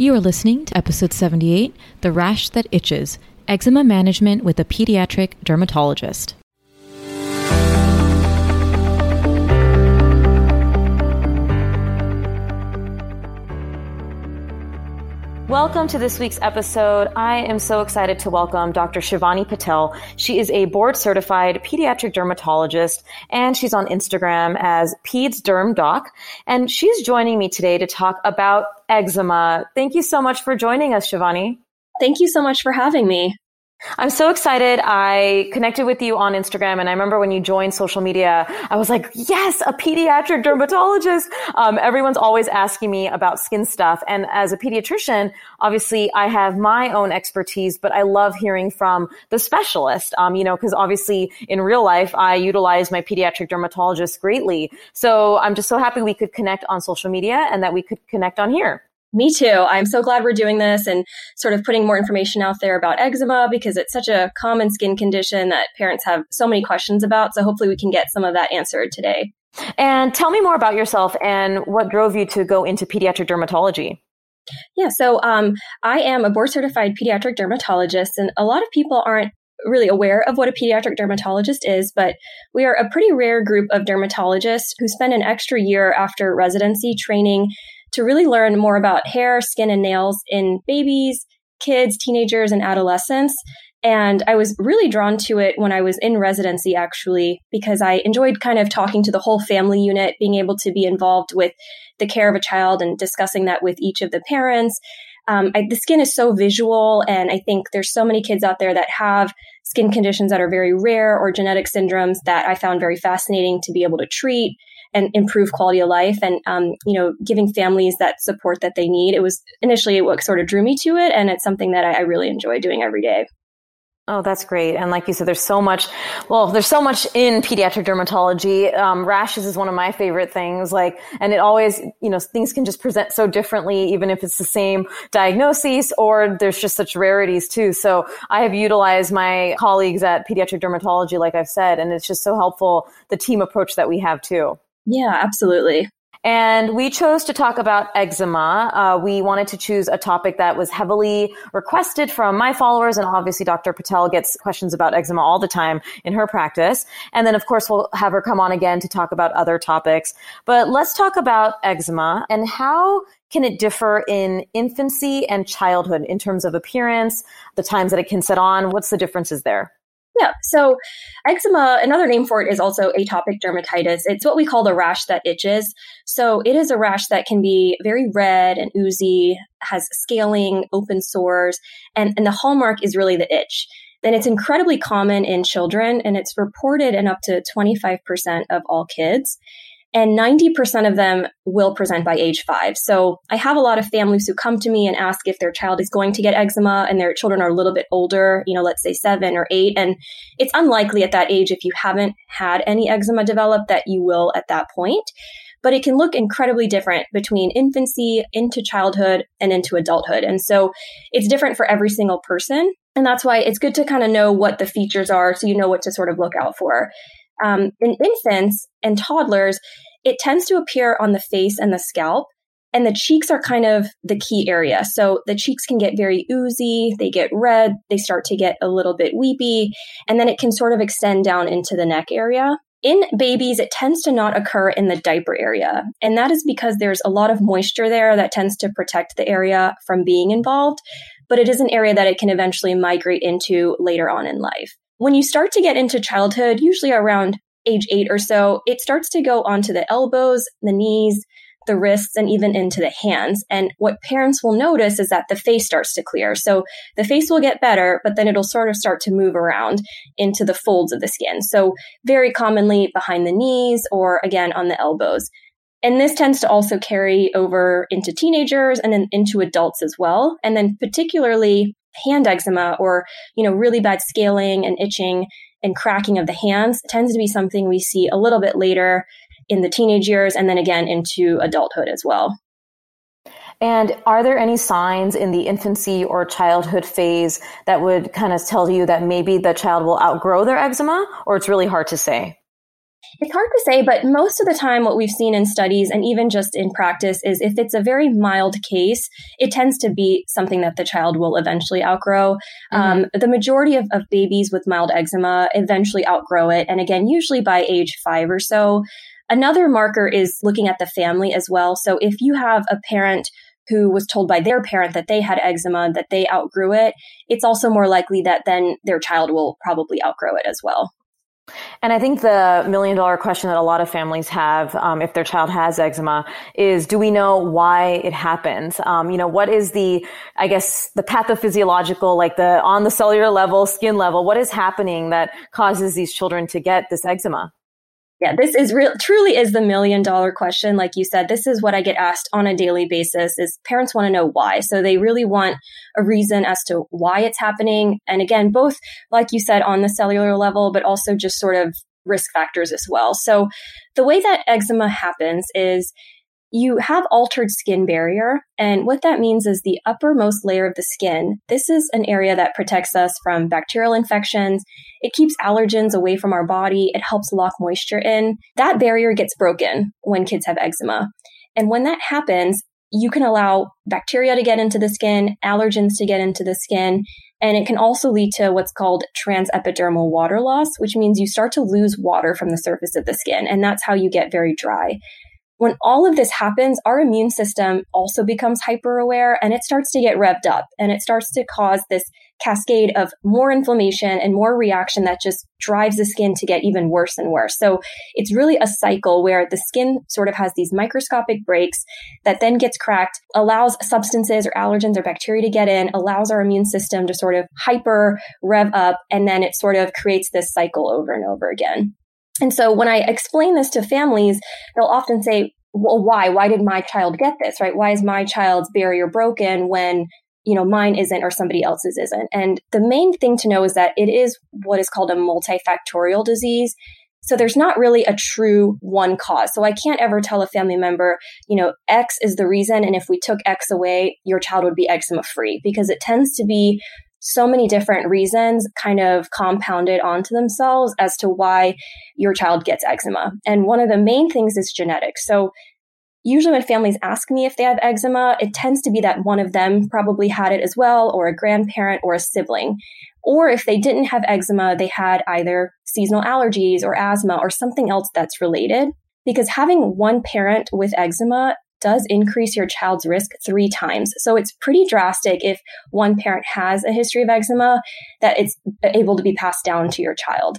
You are listening to episode 78 The Rash That Itches Eczema Management with a Pediatric Dermatologist. Welcome to this week's episode. I am so excited to welcome Dr. Shivani Patel. She is a board certified pediatric dermatologist and she's on Instagram as PedsDermDoc. And she's joining me today to talk about eczema. Thank you so much for joining us, Shivani. Thank you so much for having me. I'm so excited. I connected with you on Instagram, and I remember when you joined social media, I was like, yes, a pediatric dermatologist. Um, everyone's always asking me about skin stuff. And as a pediatrician, obviously I have my own expertise, but I love hearing from the specialist, um, you know, because obviously in real life, I utilize my pediatric dermatologist greatly. So I'm just so happy we could connect on social media and that we could connect on here. Me too. I'm so glad we're doing this and sort of putting more information out there about eczema because it's such a common skin condition that parents have so many questions about. So hopefully we can get some of that answered today. And tell me more about yourself and what drove you to go into pediatric dermatology. Yeah, so um, I am a board certified pediatric dermatologist, and a lot of people aren't really aware of what a pediatric dermatologist is, but we are a pretty rare group of dermatologists who spend an extra year after residency training to really learn more about hair, skin, and nails in babies, kids, teenagers, and adolescents. And I was really drawn to it when I was in residency, actually, because I enjoyed kind of talking to the whole family unit, being able to be involved with the care of a child and discussing that with each of the parents. Um, I, the skin is so visual, and I think there's so many kids out there that have skin conditions that are very rare or genetic syndromes that I found very fascinating to be able to treat and improve quality of life and um, you know giving families that support that they need it was initially what sort of drew me to it and it's something that i, I really enjoy doing every day Oh, that's great. And like you said, there's so much, well, there's so much in pediatric dermatology. Um, rashes is one of my favorite things. Like, and it always, you know, things can just present so differently, even if it's the same diagnosis or there's just such rarities too. So I have utilized my colleagues at pediatric dermatology, like I've said, and it's just so helpful, the team approach that we have too. Yeah, absolutely. And we chose to talk about eczema. Uh, we wanted to choose a topic that was heavily requested from my followers. And obviously, Dr. Patel gets questions about eczema all the time in her practice. And then, of course, we'll have her come on again to talk about other topics. But let's talk about eczema and how can it differ in infancy and childhood in terms of appearance, the times that it can set on? What's the differences there? Yeah. So eczema, another name for it is also atopic dermatitis. It's what we call the rash that itches. So it is a rash that can be very red and oozy, has scaling, open sores, and, and the hallmark is really the itch. Then it's incredibly common in children and it's reported in up to 25% of all kids and 90% of them will present by age five. So I have a lot of families who come to me and ask if their child is going to get eczema and their children are a little bit older, you know, let's say seven or eight. And it's unlikely at that age, if you haven't had any eczema develop, that you will at that point. But it can look incredibly different between infancy into childhood and into adulthood. And so it's different for every single person. And that's why it's good to kind of know what the features are so you know what to sort of look out for um, in infants and toddlers, it tends to appear on the face and the scalp. And the cheeks are kind of the key area. So the cheeks can get very oozy, they get red, they start to get a little bit weepy, and then it can sort of extend down into the neck area. In babies, it tends to not occur in the diaper area. And that is because there's a lot of moisture there that tends to protect the area from being involved. But it is an area that it can eventually migrate into later on in life. When you start to get into childhood, usually around age eight or so, it starts to go onto the elbows, the knees, the wrists, and even into the hands. And what parents will notice is that the face starts to clear. So the face will get better, but then it'll sort of start to move around into the folds of the skin. So very commonly behind the knees or again on the elbows. And this tends to also carry over into teenagers and then into adults as well. And then particularly hand eczema or, you know, really bad scaling and itching and cracking of the hands tends to be something we see a little bit later in the teenage years and then again into adulthood as well. And are there any signs in the infancy or childhood phase that would kind of tell you that maybe the child will outgrow their eczema or it's really hard to say? It's hard to say, but most of the time, what we've seen in studies and even just in practice is if it's a very mild case, it tends to be something that the child will eventually outgrow. Mm-hmm. Um, the majority of, of babies with mild eczema eventually outgrow it. And again, usually by age five or so. Another marker is looking at the family as well. So if you have a parent who was told by their parent that they had eczema, that they outgrew it, it's also more likely that then their child will probably outgrow it as well. And I think the million dollar question that a lot of families have, um, if their child has eczema, is do we know why it happens? Um, you know, what is the, I guess, the pathophysiological, like the on the cellular level, skin level, what is happening that causes these children to get this eczema? Yeah, this is real truly is the million dollar question. Like you said, this is what I get asked on a daily basis is parents want to know why. So they really want a reason as to why it's happening. And again, both, like you said, on the cellular level, but also just sort of risk factors as well. So the way that eczema happens is you have altered skin barrier. And what that means is the uppermost layer of the skin. This is an area that protects us from bacterial infections. It keeps allergens away from our body. It helps lock moisture in. That barrier gets broken when kids have eczema. And when that happens, you can allow bacteria to get into the skin, allergens to get into the skin, and it can also lead to what's called transepidermal water loss, which means you start to lose water from the surface of the skin. And that's how you get very dry. When all of this happens, our immune system also becomes hyper aware and it starts to get revved up and it starts to cause this cascade of more inflammation and more reaction that just drives the skin to get even worse and worse. So it's really a cycle where the skin sort of has these microscopic breaks that then gets cracked, allows substances or allergens or bacteria to get in, allows our immune system to sort of hyper rev up, and then it sort of creates this cycle over and over again. And so when I explain this to families, they'll often say, well, why? Why did my child get this, right? Why is my child's barrier broken when, you know, mine isn't or somebody else's isn't? And the main thing to know is that it is what is called a multifactorial disease. So there's not really a true one cause. So I can't ever tell a family member, you know, X is the reason. And if we took X away, your child would be eczema free because it tends to be so many different reasons kind of compounded onto themselves as to why your child gets eczema. And one of the main things is genetics. So usually when families ask me if they have eczema, it tends to be that one of them probably had it as well, or a grandparent or a sibling. Or if they didn't have eczema, they had either seasonal allergies or asthma or something else that's related. Because having one parent with eczema does increase your child's risk three times. So it's pretty drastic if one parent has a history of eczema that it's able to be passed down to your child.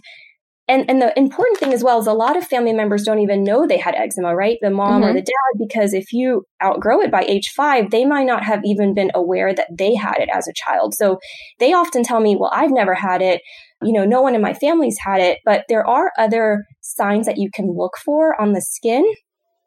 And, and the important thing as well is a lot of family members don't even know they had eczema, right? The mom mm-hmm. or the dad, because if you outgrow it by age five, they might not have even been aware that they had it as a child. So they often tell me, well, I've never had it. You know, no one in my family's had it, but there are other signs that you can look for on the skin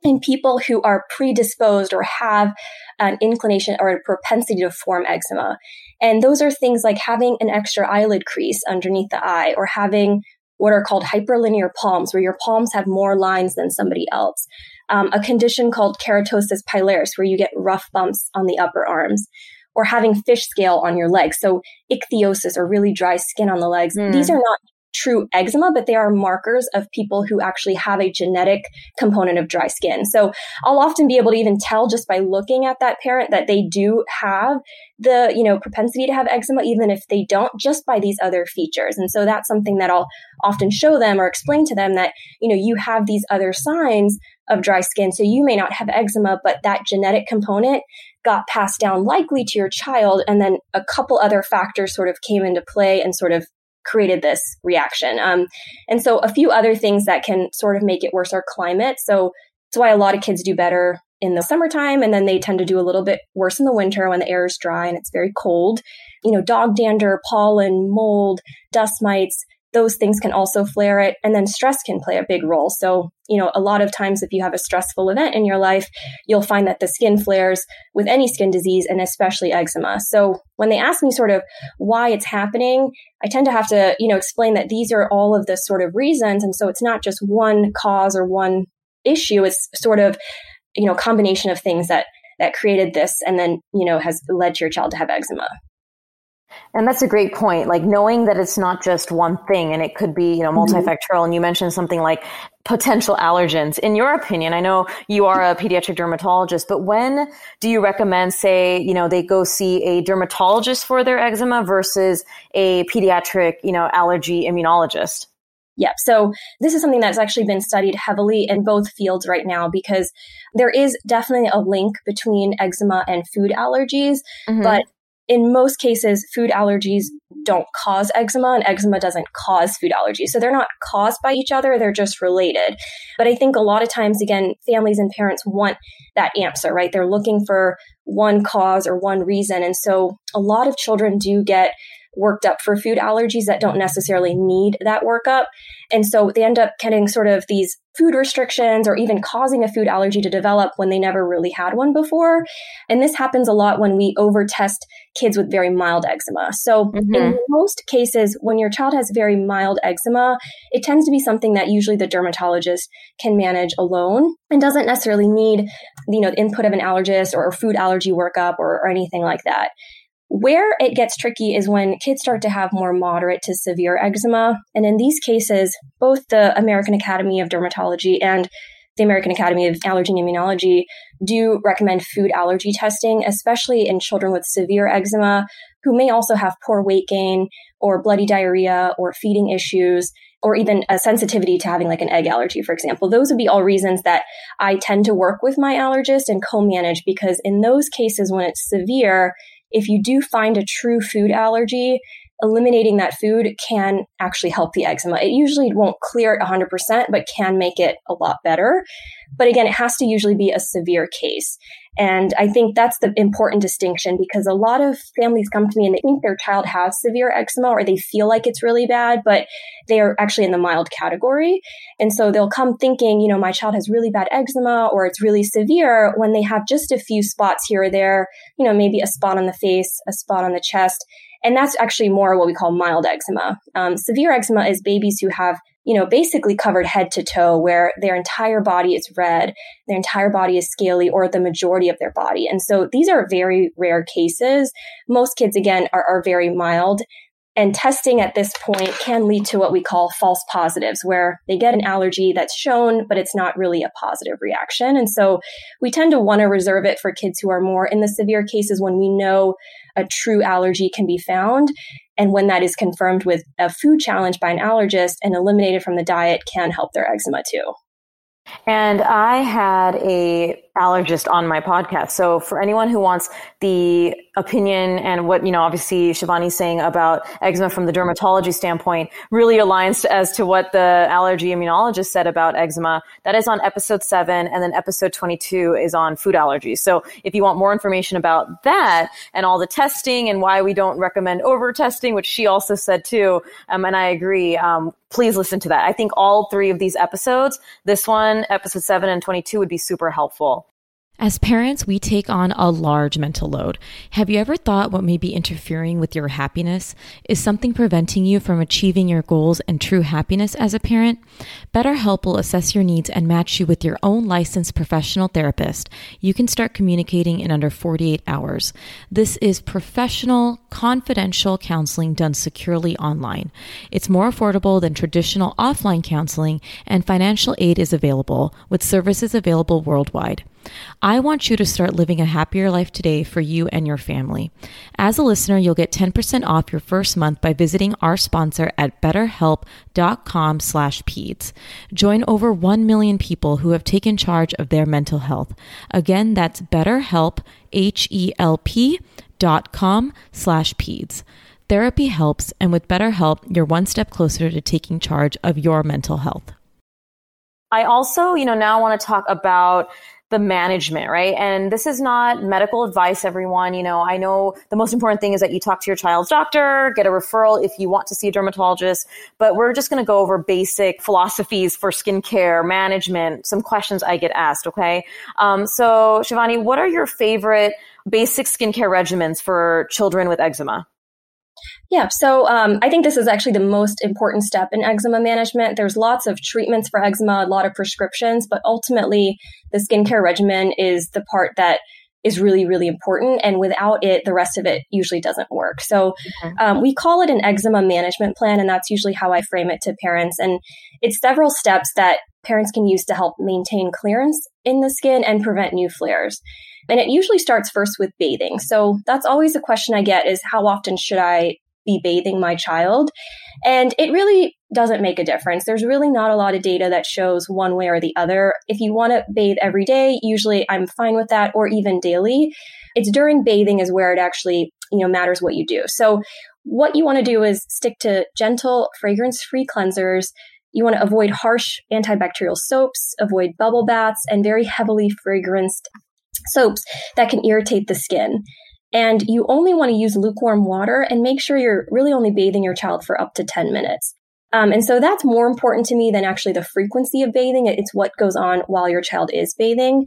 in people who are predisposed or have an inclination or a propensity to form eczema. And those are things like having an extra eyelid crease underneath the eye or having what are called hyperlinear palms, where your palms have more lines than somebody else. Um, a condition called keratosis pilaris, where you get rough bumps on the upper arms. Or having fish scale on your legs. So ichthyosis or really dry skin on the legs. Mm. These are not true eczema, but they are markers of people who actually have a genetic component of dry skin. So I'll often be able to even tell just by looking at that parent that they do have the, you know, propensity to have eczema, even if they don't, just by these other features. And so that's something that I'll often show them or explain to them that, you know, you have these other signs of dry skin. So you may not have eczema, but that genetic component got passed down likely to your child. And then a couple other factors sort of came into play and sort of created this reaction. Um, and so a few other things that can sort of make it worse are climate. So that's why a lot of kids do better in the summertime and then they tend to do a little bit worse in the winter when the air is dry and it's very cold. You know, dog dander, pollen, mold, dust mites, those things can also flare it. And then stress can play a big role. So, you know, a lot of times if you have a stressful event in your life, you'll find that the skin flares with any skin disease and especially eczema. So when they ask me sort of why it's happening, I tend to have to, you know, explain that these are all of the sort of reasons. And so it's not just one cause or one issue. It's sort of, you know, combination of things that that created this and then, you know, has led to your child to have eczema. And that's a great point. Like knowing that it's not just one thing and it could be, you know, mm-hmm. multifactorial. Mm-hmm. And you mentioned something like potential allergens. In your opinion, I know you are a pediatric dermatologist, but when do you recommend, say, you know, they go see a dermatologist for their eczema versus a pediatric, you know, allergy immunologist? Yep. So this is something that's actually been studied heavily in both fields right now because there is definitely a link between eczema and food allergies, mm-hmm. but in most cases, food allergies don't cause eczema and eczema doesn't cause food allergies. So they're not caused by each other. They're just related. But I think a lot of times, again, families and parents want that answer, right? They're looking for one cause or one reason. And so a lot of children do get worked up for food allergies that don't necessarily need that workup. And so they end up getting sort of these food restrictions or even causing a food allergy to develop when they never really had one before. And this happens a lot when we overtest kids with very mild eczema. So mm-hmm. in most cases, when your child has very mild eczema, it tends to be something that usually the dermatologist can manage alone and doesn't necessarily need, you know, the input of an allergist or a food allergy workup or, or anything like that. Where it gets tricky is when kids start to have more moderate to severe eczema. And in these cases, both the American Academy of Dermatology and the American Academy of Allergy and Immunology do recommend food allergy testing, especially in children with severe eczema who may also have poor weight gain or bloody diarrhea or feeding issues or even a sensitivity to having like an egg allergy, for example. Those would be all reasons that I tend to work with my allergist and co-manage because in those cases when it's severe, if you do find a true food allergy, eliminating that food can actually help the eczema. It usually won't clear it 100%, but can make it a lot better. But again, it has to usually be a severe case. And I think that's the important distinction because a lot of families come to me and they think their child has severe eczema or they feel like it's really bad, but they are actually in the mild category. And so they'll come thinking, you know, my child has really bad eczema or it's really severe when they have just a few spots here or there, you know, maybe a spot on the face, a spot on the chest. And that's actually more what we call mild eczema. Um, severe eczema is babies who have you know, basically covered head to toe where their entire body is red, their entire body is scaly, or the majority of their body. And so these are very rare cases. Most kids, again, are, are very mild. And testing at this point can lead to what we call false positives, where they get an allergy that's shown, but it's not really a positive reaction. And so we tend to want to reserve it for kids who are more in the severe cases when we know a true allergy can be found. And when that is confirmed with a food challenge by an allergist and eliminated from the diet can help their eczema too. And I had a allergist on my podcast. So for anyone who wants the opinion and what, you know, obviously Shivani's saying about eczema from the dermatology standpoint really aligns as to what the allergy immunologist said about eczema. That is on episode seven. And then episode 22 is on food allergies. So if you want more information about that and all the testing and why we don't recommend over testing, which she also said too, um, and I agree, um, please listen to that. I think all three of these episodes, this one, episode seven and 22 would be super helpful. As parents, we take on a large mental load. Have you ever thought what may be interfering with your happiness? Is something preventing you from achieving your goals and true happiness as a parent? BetterHelp will assess your needs and match you with your own licensed professional therapist. You can start communicating in under 48 hours. This is professional, confidential counseling done securely online. It's more affordable than traditional offline counseling, and financial aid is available, with services available worldwide. I want you to start living a happier life today for you and your family. As a listener, you'll get 10% off your first month by visiting our sponsor at betterhelp.com slash peds. Join over 1 million people who have taken charge of their mental health. Again, that's betterhelp, H-E-L-P dot com slash peds. Therapy helps, and with BetterHelp, you're one step closer to taking charge of your mental health. I also, you know, now want to talk about the management, right? And this is not medical advice, everyone. You know, I know the most important thing is that you talk to your child's doctor, get a referral if you want to see a dermatologist, but we're just going to go over basic philosophies for skincare management, some questions I get asked, okay? Um, so, Shivani, what are your favorite basic skincare regimens for children with eczema? Yeah, so um, I think this is actually the most important step in eczema management. There's lots of treatments for eczema, a lot of prescriptions, but ultimately the skincare regimen is the part that is really, really important. And without it, the rest of it usually doesn't work. So mm-hmm. um, we call it an eczema management plan, and that's usually how I frame it to parents. And it's several steps that parents can use to help maintain clearance in the skin and prevent new flares. And it usually starts first with bathing. So that's always a question I get is how often should I be bathing my child? And it really doesn't make a difference. There's really not a lot of data that shows one way or the other. If you want to bathe every day, usually I'm fine with that or even daily. It's during bathing is where it actually, you know, matters what you do. So what you want to do is stick to gentle, fragrance free cleansers. You want to avoid harsh antibacterial soaps, avoid bubble baths, and very heavily fragranced soaps that can irritate the skin. And you only want to use lukewarm water and make sure you're really only bathing your child for up to 10 minutes. Um, and so that's more important to me than actually the frequency of bathing. It's what goes on while your child is bathing.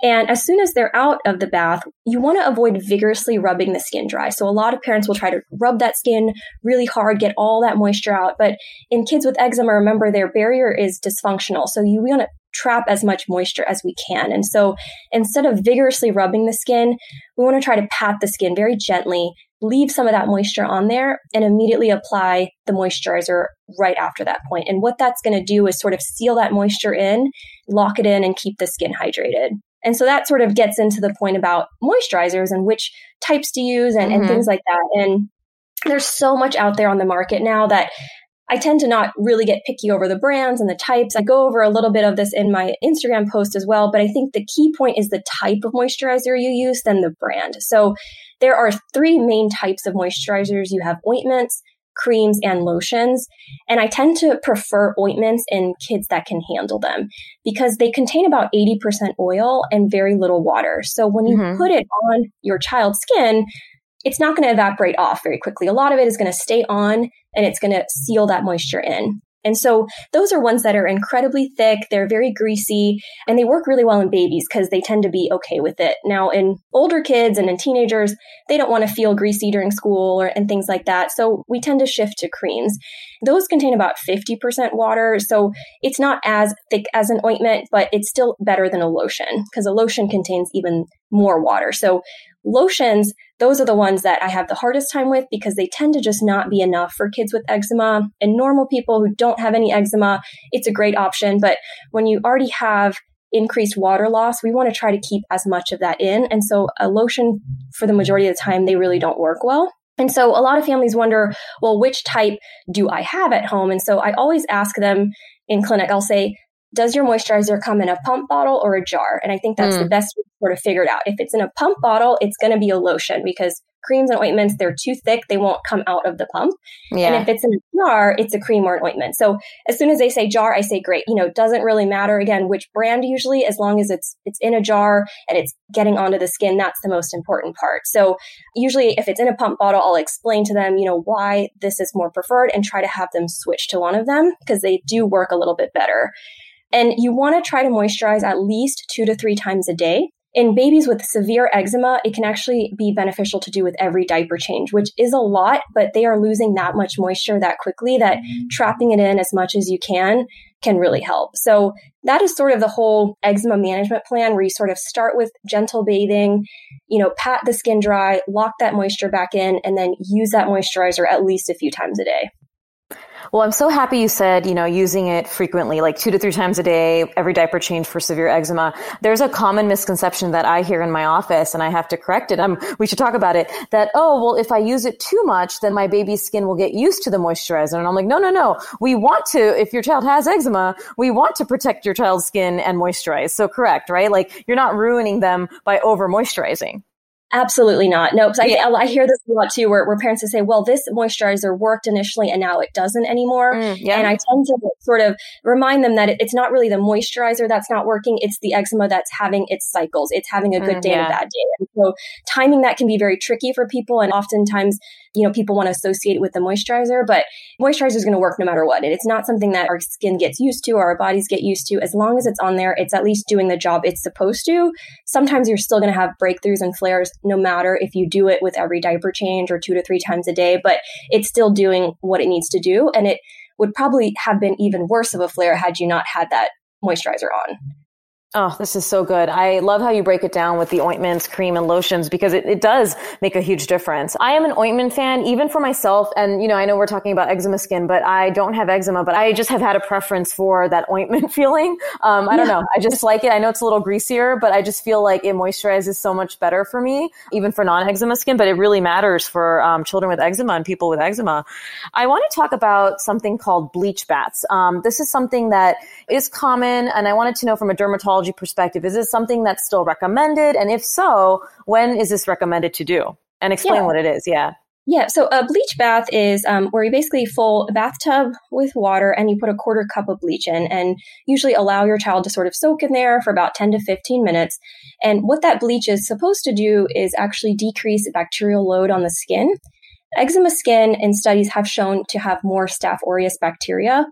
And as soon as they're out of the bath, you want to avoid vigorously rubbing the skin dry. So a lot of parents will try to rub that skin really hard, get all that moisture out. But in kids with eczema, remember their barrier is dysfunctional. So you want to trap as much moisture as we can. And so instead of vigorously rubbing the skin, we want to try to pat the skin very gently, leave some of that moisture on there and immediately apply the moisturizer right after that point. And what that's going to do is sort of seal that moisture in, lock it in and keep the skin hydrated. And so that sort of gets into the point about moisturizers and which types to use and, mm-hmm. and things like that. And there's so much out there on the market now that I tend to not really get picky over the brands and the types. I go over a little bit of this in my Instagram post as well, but I think the key point is the type of moisturizer you use than the brand. So there are three main types of moisturizers. You have ointments, creams and lotions. And I tend to prefer ointments in kids that can handle them because they contain about 80% oil and very little water. So when you mm-hmm. put it on your child's skin, it's not going to evaporate off very quickly. A lot of it is going to stay on and it's going to seal that moisture in. And so those are ones that are incredibly thick, they're very greasy, and they work really well in babies because they tend to be okay with it. Now, in older kids and in teenagers, they don't want to feel greasy during school or and things like that. So we tend to shift to creams. Those contain about 50% water, so it's not as thick as an ointment, but it's still better than a lotion because a lotion contains even more water. So lotions, those are the ones that I have the hardest time with because they tend to just not be enough for kids with eczema and normal people who don't have any eczema. It's a great option. But when you already have increased water loss, we want to try to keep as much of that in. And so a lotion for the majority of the time, they really don't work well. And so a lot of families wonder, well, which type do I have at home? And so I always ask them in clinic, I'll say, does your moisturizer come in a pump bottle or a jar? And I think that's mm. the best way sort of figure it out. If it's in a pump bottle, it's going to be a lotion because creams and ointments, they're too thick. They won't come out of the pump. Yeah. And if it's in a jar, it's a cream or an ointment. So as soon as they say jar, I say great. You know, doesn't really matter again which brand usually, as long as it's it's in a jar and it's getting onto the skin, that's the most important part. So usually if it's in a pump bottle, I'll explain to them, you know, why this is more preferred and try to have them switch to one of them because they do work a little bit better. And you want to try to moisturize at least two to three times a day. In babies with severe eczema, it can actually be beneficial to do with every diaper change, which is a lot, but they are losing that much moisture that quickly that mm-hmm. trapping it in as much as you can can really help. So that is sort of the whole eczema management plan where you sort of start with gentle bathing, you know, pat the skin dry, lock that moisture back in, and then use that moisturizer at least a few times a day. Well, I'm so happy you said, you know, using it frequently, like two to three times a day, every diaper change for severe eczema. There's a common misconception that I hear in my office and I have to correct it. Um, we should talk about it that, oh, well, if I use it too much, then my baby's skin will get used to the moisturizer. And I'm like, no, no, no. We want to, if your child has eczema, we want to protect your child's skin and moisturize. So correct, right? Like you're not ruining them by over moisturizing. Absolutely not. No, because I, I hear this a lot too, where, where parents will say, well, this moisturizer worked initially and now it doesn't anymore. Mm, yeah. And I tend to sort of remind them that it, it's not really the moisturizer that's not working. It's the eczema that's having its cycles. It's having a good mm, day yeah. and a bad day. And so timing that can be very tricky for people. And oftentimes, you know, people want to associate it with the moisturizer, but moisturizer is going to work no matter what. And it's not something that our skin gets used to or our bodies get used to. As long as it's on there, it's at least doing the job it's supposed to. Sometimes you're still going to have breakthroughs and flares no matter if you do it with every diaper change or two to three times a day, but it's still doing what it needs to do. And it would probably have been even worse of a flare had you not had that moisturizer on. Oh, this is so good. I love how you break it down with the ointments, cream, and lotions because it, it does make a huge difference. I am an ointment fan, even for myself. And, you know, I know we're talking about eczema skin, but I don't have eczema, but I just have had a preference for that ointment feeling. Um, I don't know. I just like it. I know it's a little greasier, but I just feel like it moisturizes so much better for me, even for non eczema skin, but it really matters for um, children with eczema and people with eczema. I want to talk about something called bleach baths. Um, this is something that is common, and I wanted to know from a dermatologist perspective, is this something that's still recommended? And if so, when is this recommended to do? And explain yeah. what it is. Yeah. Yeah, so a bleach bath is um, where you basically fill a bathtub with water and you put a quarter cup of bleach in and usually allow your child to sort of soak in there for about 10 to 15 minutes. And what that bleach is supposed to do is actually decrease bacterial load on the skin. Eczema skin in studies have shown to have more Staph aureus bacteria.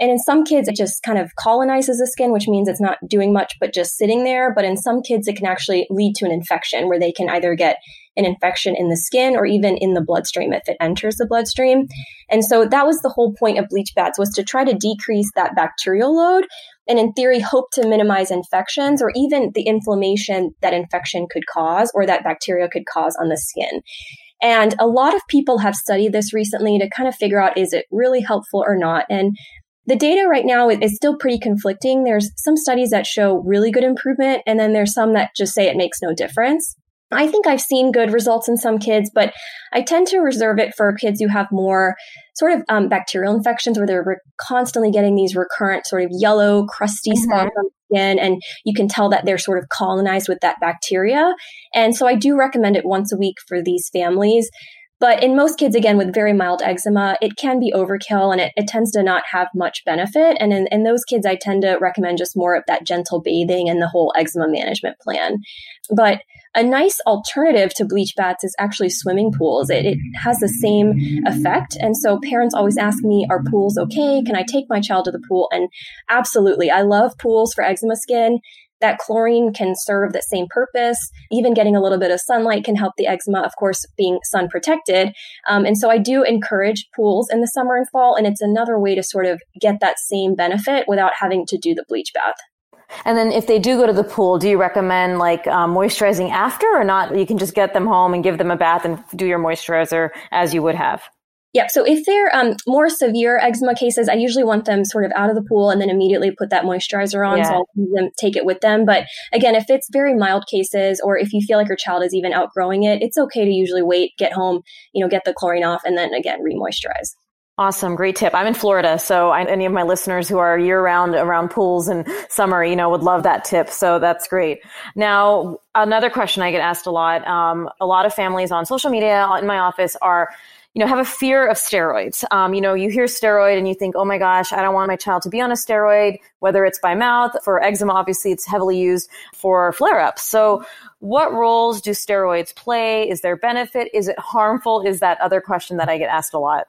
And in some kids, it just kind of colonizes the skin, which means it's not doing much but just sitting there. But in some kids, it can actually lead to an infection where they can either get an infection in the skin or even in the bloodstream if it enters the bloodstream. And so that was the whole point of bleach baths was to try to decrease that bacterial load and in theory hope to minimize infections or even the inflammation that infection could cause or that bacteria could cause on the skin. And a lot of people have studied this recently to kind of figure out is it really helpful or not. And the data right now is still pretty conflicting. There's some studies that show really good improvement, and then there's some that just say it makes no difference. I think I've seen good results in some kids, but I tend to reserve it for kids who have more sort of um, bacterial infections where they're re- constantly getting these recurrent sort of yellow, crusty mm-hmm. spots on skin. And you can tell that they're sort of colonized with that bacteria. And so I do recommend it once a week for these families. But in most kids, again, with very mild eczema, it can be overkill and it, it tends to not have much benefit. And in, in, those kids, I tend to recommend just more of that gentle bathing and the whole eczema management plan. But a nice alternative to bleach baths is actually swimming pools. It, it has the same effect. And so parents always ask me, are pools okay? Can I take my child to the pool? And absolutely. I love pools for eczema skin that chlorine can serve that same purpose. Even getting a little bit of sunlight can help the eczema, of course, being sun protected. Um, and so I do encourage pools in the summer and fall, and it's another way to sort of get that same benefit without having to do the bleach bath. And then if they do go to the pool, do you recommend like um, moisturizing after or not? You can just get them home and give them a bath and do your moisturizer as you would have. Yeah. So if they're um, more severe eczema cases, I usually want them sort of out of the pool and then immediately put that moisturizer on. Yeah. So I'll them take it with them. But again, if it's very mild cases or if you feel like your child is even outgrowing it, it's okay to usually wait, get home, you know, get the chlorine off and then again, re-moisturize. Awesome. Great tip. I'm in Florida. So I, any of my listeners who are year round around pools and summer, you know, would love that tip. So that's great. Now, another question I get asked a lot. Um, a lot of families on social media in my office are, you know, have a fear of steroids. Um, you know, you hear steroid and you think, oh my gosh, I don't want my child to be on a steroid, whether it's by mouth. For eczema, obviously, it's heavily used for flare ups. So, what roles do steroids play? Is there benefit? Is it harmful? Is that other question that I get asked a lot?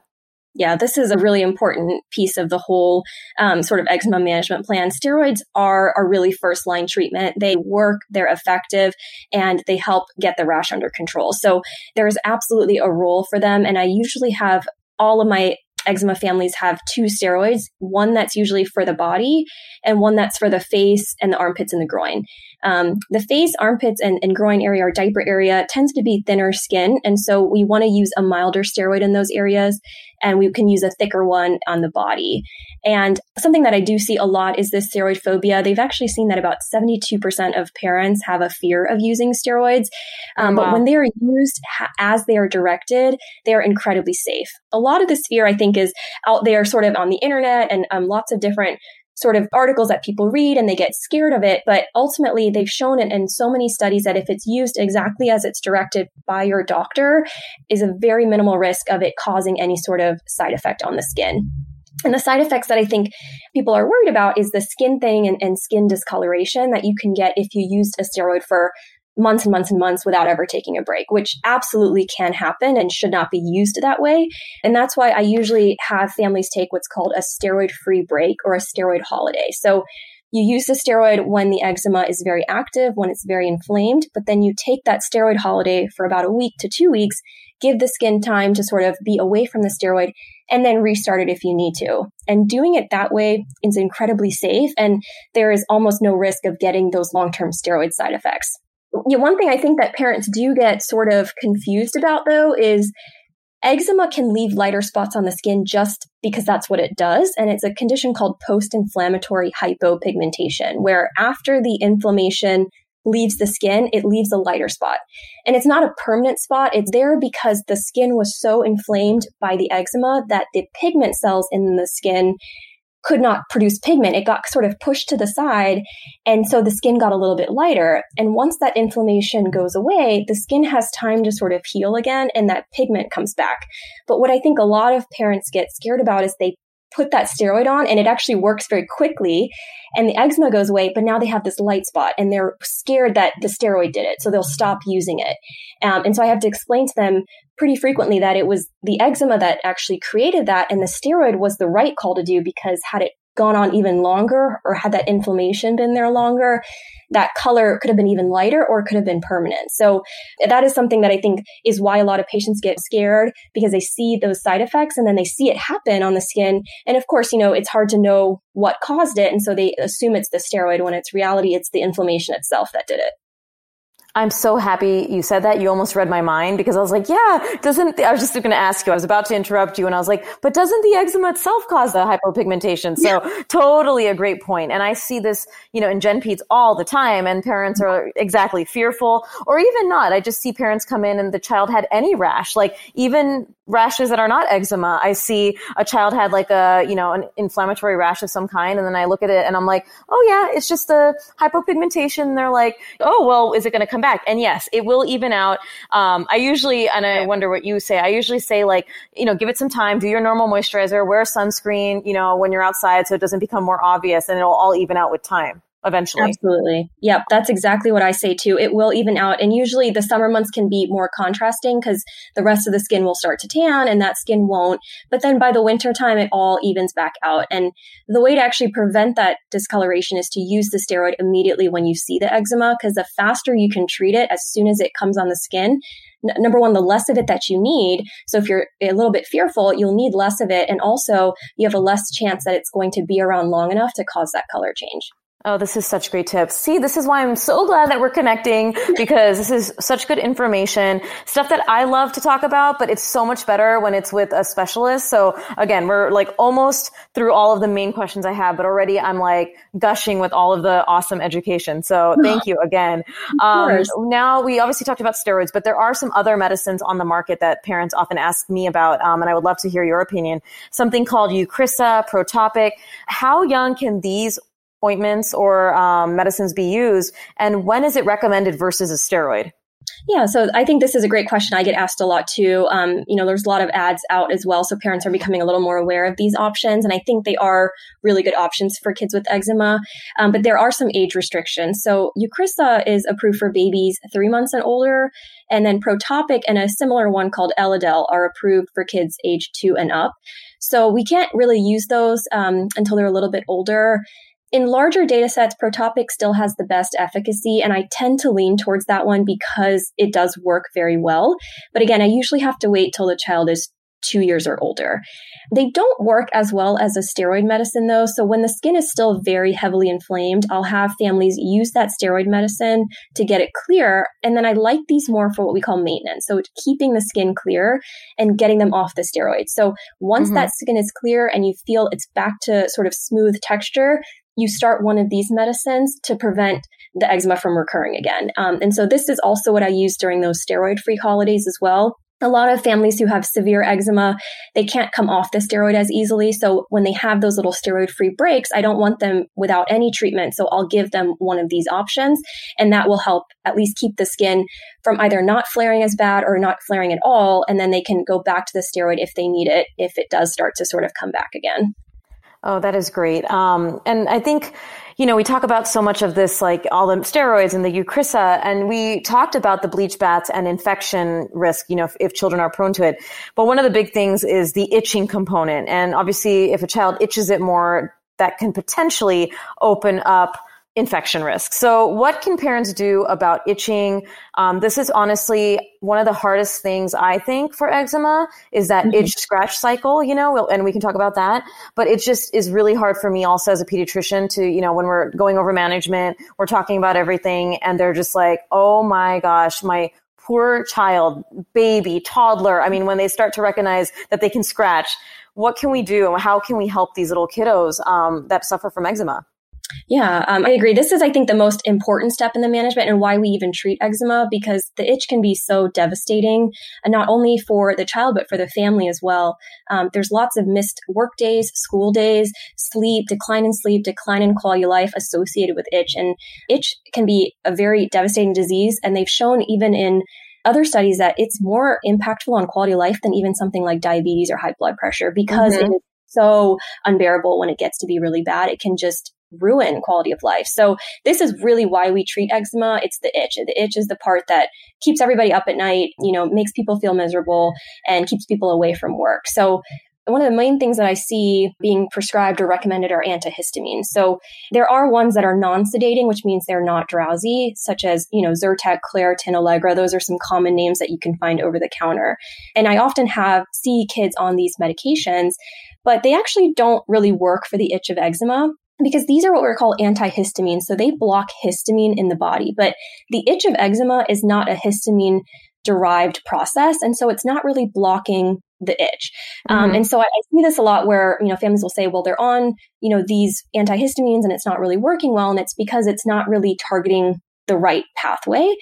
Yeah, this is a really important piece of the whole um, sort of eczema management plan. Steroids are a really first line treatment. They work, they're effective, and they help get the rash under control. So there's absolutely a role for them. And I usually have all of my eczema families have two steroids one that's usually for the body and one that's for the face and the armpits and the groin um, the face, armpits, and, and groin area or diaper area tends to be thinner skin. And so we want to use a milder steroid in those areas. And we can use a thicker one on the body. And something that I do see a lot is this steroid phobia. They've actually seen that about 72% of parents have a fear of using steroids. Um, wow. But when they are used ha- as they are directed, they are incredibly safe. A lot of this fear, I think, is out there sort of on the internet and um, lots of different sort of articles that people read and they get scared of it. But ultimately, they've shown it in so many studies that if it's used exactly as it's directed by your doctor, is a very minimal risk of it causing any sort of side effect on the skin. And the side effects that I think people are worried about is the skin thing and, and skin discoloration that you can get if you used a steroid for months and months and months without ever taking a break, which absolutely can happen and should not be used that way. And that's why I usually have families take what's called a steroid free break or a steroid holiday. So you use the steroid when the eczema is very active, when it's very inflamed, but then you take that steroid holiday for about a week to two weeks, give the skin time to sort of be away from the steroid, and then restart it if you need to. And doing it that way is incredibly safe and there is almost no risk of getting those long-term steroid side effects. Yeah, one thing I think that parents do get sort of confused about though is eczema can leave lighter spots on the skin just because that's what it does. And it's a condition called post inflammatory hypopigmentation, where after the inflammation leaves the skin, it leaves a lighter spot. And it's not a permanent spot. It's there because the skin was so inflamed by the eczema that the pigment cells in the skin could not produce pigment. It got sort of pushed to the side. And so the skin got a little bit lighter. And once that inflammation goes away, the skin has time to sort of heal again and that pigment comes back. But what I think a lot of parents get scared about is they put that steroid on and it actually works very quickly and the eczema goes away, but now they have this light spot and they're scared that the steroid did it. So they'll stop using it. Um, and so I have to explain to them pretty frequently that it was the eczema that actually created that and the steroid was the right call to do because had it gone on even longer or had that inflammation been there longer, that color could have been even lighter or could have been permanent. So that is something that I think is why a lot of patients get scared because they see those side effects and then they see it happen on the skin. And of course, you know, it's hard to know what caused it. And so they assume it's the steroid when it's reality, it's the inflammation itself that did it. I'm so happy you said that. You almost read my mind because I was like, yeah, doesn't, the, I was just going to ask you, I was about to interrupt you and I was like, but doesn't the eczema itself cause the hypopigmentation? So yeah. totally a great point. And I see this, you know, in Gen Peds all the time and parents are mm-hmm. exactly fearful or even not. I just see parents come in and the child had any rash, like even rashes that are not eczema. I see a child had like a, you know, an inflammatory rash of some kind. And then I look at it and I'm like, oh yeah, it's just a hypopigmentation. And they're like, oh, well, is it going to come back? And yes, it will even out. Um, I usually, and I wonder what you say, I usually say like, you know, give it some time, do your normal moisturizer, wear sunscreen, you know, when you're outside so it doesn't become more obvious and it'll all even out with time eventually. Absolutely. Yep. That's exactly what I say too. It will even out. And usually the summer months can be more contrasting because the rest of the skin will start to tan and that skin won't. But then by the winter time, it all evens back out. And the way to actually prevent that discoloration is to use the steroid immediately when you see the eczema because the faster you can treat it as soon as it comes on the skin, number one, the less of it that you need. So if you're a little bit fearful, you'll need less of it. And also you have a less chance that it's going to be around long enough to cause that color change. Oh, this is such great tips. See, this is why I'm so glad that we're connecting because this is such good information, stuff that I love to talk about, but it's so much better when it's with a specialist. So again, we're like almost through all of the main questions I have, but already I'm like gushing with all of the awesome education. So thank you again. Um, now we obviously talked about steroids, but there are some other medicines on the market that parents often ask me about. Um, and I would love to hear your opinion. Something called Eucrisa, Protopic. How young can these ointments or um, medicines be used? And when is it recommended versus a steroid? Yeah, so I think this is a great question. I get asked a lot too. Um, you know, there's a lot of ads out as well, so parents are becoming a little more aware of these options, and I think they are really good options for kids with eczema. Um, but there are some age restrictions. So Eucrisa is approved for babies three months and older, and then Protopic and a similar one called Elidel are approved for kids age two and up. So we can't really use those um, until they're a little bit older in larger data sets, Protopic still has the best efficacy, and I tend to lean towards that one because it does work very well. But again, I usually have to wait till the child is two years or older. They don't work as well as a steroid medicine though. So when the skin is still very heavily inflamed, I'll have families use that steroid medicine to get it clear. And then I like these more for what we call maintenance. So keeping the skin clear and getting them off the steroids. So once mm-hmm. that skin is clear and you feel it's back to sort of smooth texture, you start one of these medicines to prevent the eczema from recurring again. Um, and so this is also what I use during those steroid free holidays as well. A lot of families who have severe eczema, they can't come off the steroid as easily. So when they have those little steroid free breaks, I don't want them without any treatment. So I'll give them one of these options and that will help at least keep the skin from either not flaring as bad or not flaring at all. And then they can go back to the steroid if they need it, if it does start to sort of come back again. Oh, that is great. Um, and I think, you know, we talk about so much of this, like all the steroids and the Eucrisa, and we talked about the bleach baths and infection risk, you know, if, if, children are prone to it. But one of the big things is the itching component. And obviously, if a child itches it more, that can potentially open up infection risk. So, what can parents do about itching? Um, this is honestly one of the hardest things I think for eczema is that mm-hmm. itch scratch cycle, you know, and we can talk about that. But it just is really hard for me also as a pediatrician to, you know, when we're going over management, we're talking about everything and they're just like, oh my gosh, my poor child, baby, toddler. I mean, when they start to recognize that they can scratch, what can we do? How can we help these little kiddos um, that suffer from eczema? Yeah, um, I agree. This is, I think, the most important step in the management and why we even treat eczema because the itch can be so devastating, and not only for the child, but for the family as well. Um, there's lots of missed work days, school days, sleep, decline in sleep, decline in quality of life associated with itch. And itch can be a very devastating disease. And they've shown even in other studies that it's more impactful on quality of life than even something like diabetes or high blood pressure because mm-hmm. it is so unbearable when it gets to be really bad. It can just ruin quality of life. So this is really why we treat eczema. It's the itch. The itch is the part that keeps everybody up at night, you know, makes people feel miserable and keeps people away from work. So one of the main things that I see being prescribed or recommended are antihistamines. So there are ones that are non-sedating, which means they're not drowsy, such as, you know, Zyrtec, Claritin, Allegra. Those are some common names that you can find over the counter. And I often have see kids on these medications, but they actually don't really work for the itch of eczema because these are what we call antihistamines. So they block histamine in the body, but the itch of eczema is not a histamine derived process. And so it's not really blocking the itch. Um, mm-hmm. And so I, I, see this a lot where, you know, families will say, well, they're on, you know, these antihistamines and it's not really working well. And it's because it's not really targeting the right pathway.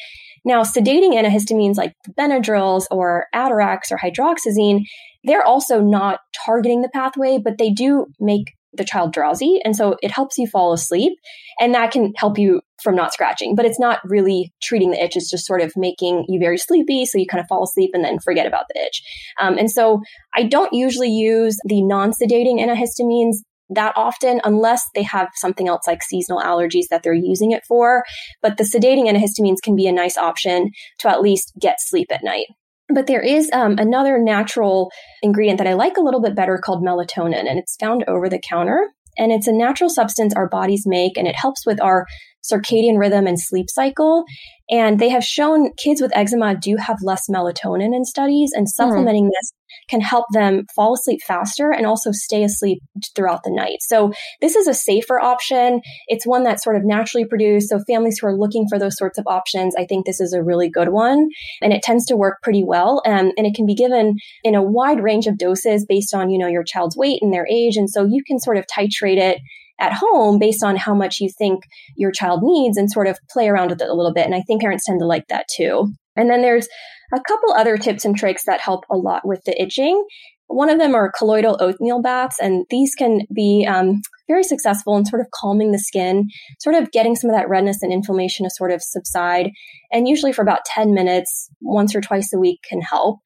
Now, sedating antihistamines like Benadryls or Atarax or hydroxyzine, they're also not targeting the pathway, but they do make the child drowsy. And so it helps you fall asleep and that can help you from not scratching, but it's not really treating the itch. It's just sort of making you very sleepy. So you kind of fall asleep and then forget about the itch. Um, and so I don't usually use the non sedating antihistamines that often unless they have something else like seasonal allergies that they're using it for. But the sedating antihistamines can be a nice option to at least get sleep at night. But there is um, another natural ingredient that I like a little bit better called melatonin, and it's found over the counter. And it's a natural substance our bodies make, and it helps with our circadian rhythm and sleep cycle. And they have shown kids with eczema do have less melatonin in studies, and hmm. supplementing mm. this can help them fall asleep faster and also stay asleep throughout the night. So this is a safer option. It's one that's sort of naturally produced. So families who are looking for those sorts of options, I think this is a really good one. And it tends to work pretty well. Um, and it can be given in a wide range of doses based on, you know, your child's weight and their age. And so you can sort of titrate it at home based on how much you think your child needs and sort of play around with it a little bit. And I think parents tend to like that too. And then there's a couple other tips and tricks that help a lot with the itching. One of them are colloidal oatmeal baths, and these can be um, very successful in sort of calming the skin, sort of getting some of that redness and inflammation to sort of subside. And usually for about 10 minutes, once or twice a week can help.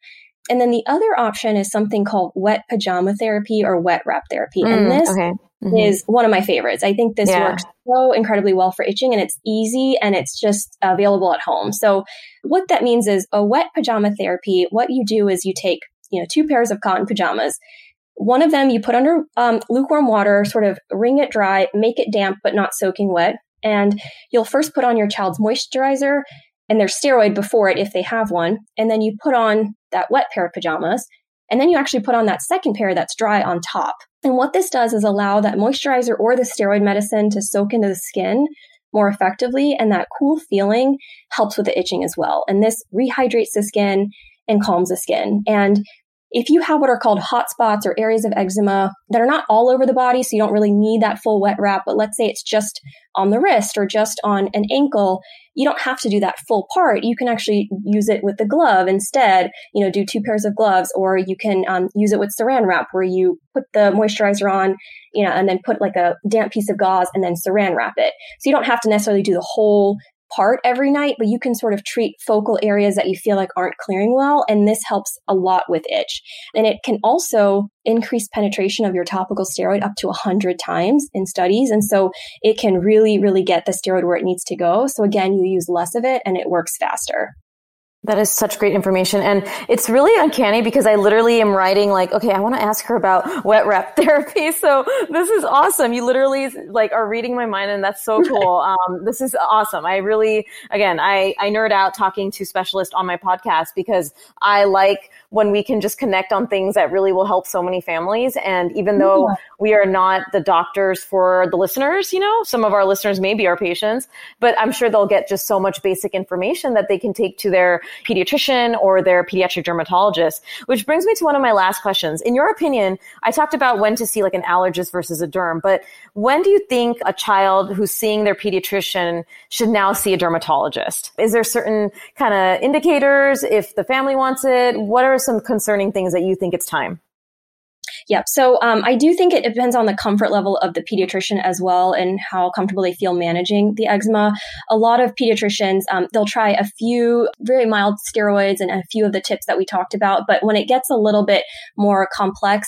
And then the other option is something called wet pajama therapy or wet wrap therapy. Mm, and this okay. mm-hmm. is one of my favorites. I think this yeah. works so incredibly well for itching and it's easy and it's just available at home. So what that means is a wet pajama therapy, what you do is you take, you know, two pairs of cotton pajamas. One of them you put under um, lukewarm water, sort of wring it dry, make it damp but not soaking wet. And you'll first put on your child's moisturizer and their steroid before it if they have one. And then you put on that wet pair of pajamas. And then you actually put on that second pair that's dry on top. And what this does is allow that moisturizer or the steroid medicine to soak into the skin more effectively. And that cool feeling helps with the itching as well. And this rehydrates the skin and calms the skin. And if you have what are called hot spots or areas of eczema that are not all over the body, so you don't really need that full wet wrap, but let's say it's just on the wrist or just on an ankle, you don't have to do that full part. You can actually use it with the glove instead, you know, do two pairs of gloves, or you can um, use it with saran wrap where you put the moisturizer on, you know, and then put like a damp piece of gauze and then saran wrap it. So you don't have to necessarily do the whole part every night, but you can sort of treat focal areas that you feel like aren't clearing well. And this helps a lot with itch. And it can also increase penetration of your topical steroid up to 100 times in studies. And so it can really, really get the steroid where it needs to go. So again, you use less of it and it works faster. That is such great information. And it's really uncanny because I literally am writing like, okay, I want to ask her about wet wrap therapy. So this is awesome. You literally like are reading my mind and that's so cool. Um, this is awesome. I really, again, I, I nerd out talking to specialists on my podcast because I like when we can just connect on things that really will help so many families. And even though yeah. we are not the doctors for the listeners, you know, some of our listeners may be our patients, but I'm sure they'll get just so much basic information that they can take to their pediatrician or their pediatric dermatologist. Which brings me to one of my last questions. In your opinion, I talked about when to see like an allergist versus a derm, but when do you think a child who's seeing their pediatrician should now see a dermatologist? Is there certain kind of indicators if the family wants it? What are some concerning things that you think it's time? Yep. So um, I do think it depends on the comfort level of the pediatrician as well and how comfortable they feel managing the eczema. A lot of pediatricians, um, they'll try a few very mild steroids and a few of the tips that we talked about. But when it gets a little bit more complex,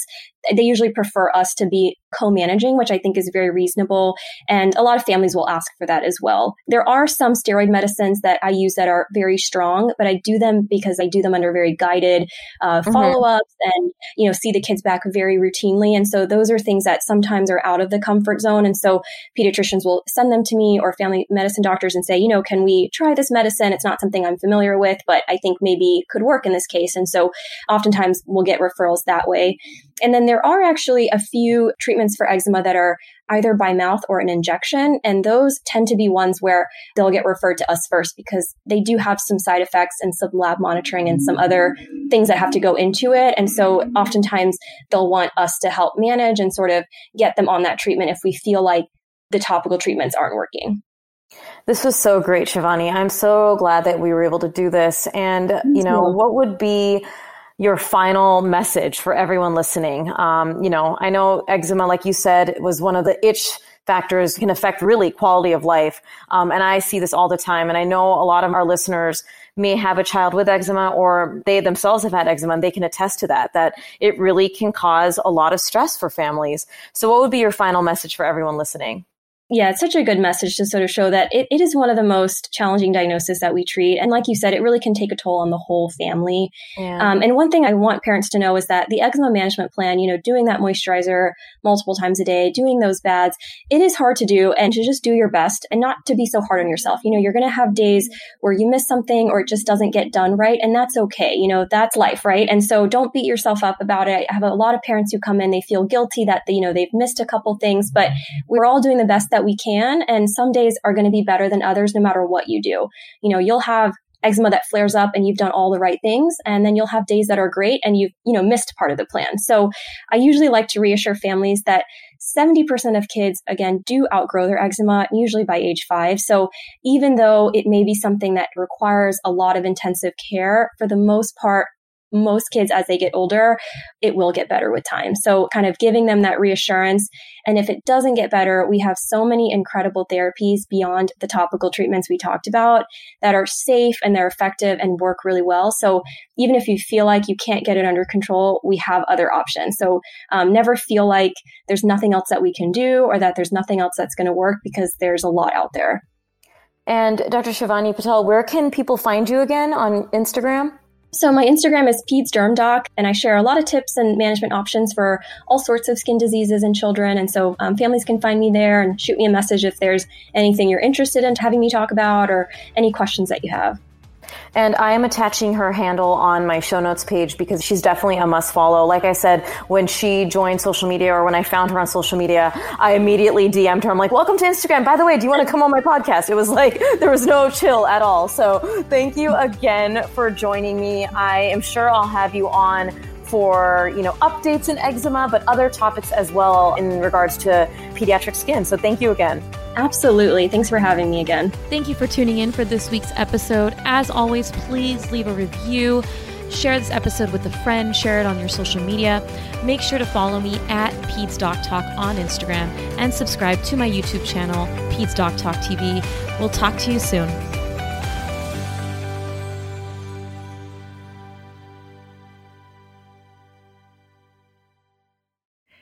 they usually prefer us to be co-managing, which I think is very reasonable. And a lot of families will ask for that as well. There are some steroid medicines that I use that are very strong, but I do them because I do them under very guided uh, mm-hmm. follow-ups and, you know, see the kids back very routinely. And so those are things that sometimes are out of the comfort zone. And so pediatricians will send them to me or family medicine doctors and say, you know, can we try this medicine? It's not something I'm familiar with, but I think maybe could work in this case. And so oftentimes we'll get referrals that way. And then there are actually a few treatments for eczema that are either by mouth or an injection. And those tend to be ones where they'll get referred to us first because they do have some side effects and some lab monitoring and some other things that have to go into it. And so oftentimes they'll want us to help manage and sort of get them on that treatment if we feel like the topical treatments aren't working. This was so great, Shivani. I'm so glad that we were able to do this. And, you know, what would be your final message for everyone listening? Um, you know, I know eczema, like you said, was one of the itch factors can affect really quality of life. Um, and I see this all the time. And I know a lot of our listeners may have a child with eczema or they themselves have had eczema and they can attest to that, that it really can cause a lot of stress for families. So what would be your final message for everyone listening? Yeah, it's such a good message to sort of show that it, it is one of the most challenging diagnoses that we treat. And like you said, it really can take a toll on the whole family. Yeah. Um, and one thing I want parents to know is that the eczema management plan, you know, doing that moisturizer multiple times a day, doing those baths, it is hard to do and to just do your best and not to be so hard on yourself. You know, you're going to have days where you miss something or it just doesn't get done right. And that's okay. You know, that's life, right? And so don't beat yourself up about it. I have a lot of parents who come in, they feel guilty that, you know, they've missed a couple things, but we're all doing the best that that we can. And some days are going to be better than others, no matter what you do. You know, you'll have eczema that flares up and you've done all the right things and then you'll have days that are great and you've you know missed part of the plan so i usually like to reassure families that 70% of kids again do outgrow their eczema usually by age 5 so even though it may be something that requires a lot of intensive care for the most part most kids as they get older, it will get better with time. So kind of giving them that reassurance. And if it doesn't get better, we have so many incredible therapies beyond the topical treatments we talked about that are safe and they're effective and work really well. So even if you feel like you can't get it under control, we have other options. So um, never feel like there's nothing else that we can do or that there's nothing else that's going to work because there's a lot out there. And Dr. Shivani Patel, where can people find you again on Instagram? So my Instagram is PedsDermDoc, and I share a lot of tips and management options for all sorts of skin diseases in children. And so um, families can find me there and shoot me a message if there's anything you're interested in having me talk about or any questions that you have. And I am attaching her handle on my show notes page because she's definitely a must follow. Like I said, when she joined social media or when I found her on social media, I immediately DM'd her. I'm like, welcome to Instagram. By the way, do you want to come on my podcast? It was like, there was no chill at all. So thank you again for joining me. I am sure I'll have you on for you know updates in eczema but other topics as well in regards to pediatric skin so thank you again Absolutely. Thanks for having me again. Thank you for tuning in for this week's episode. As always, please leave a review. Share this episode with a friend, share it on your social media. Make sure to follow me at Peds Doc Talk on Instagram and subscribe to my YouTube channel, Peds Doc Talk TV. We'll talk to you soon.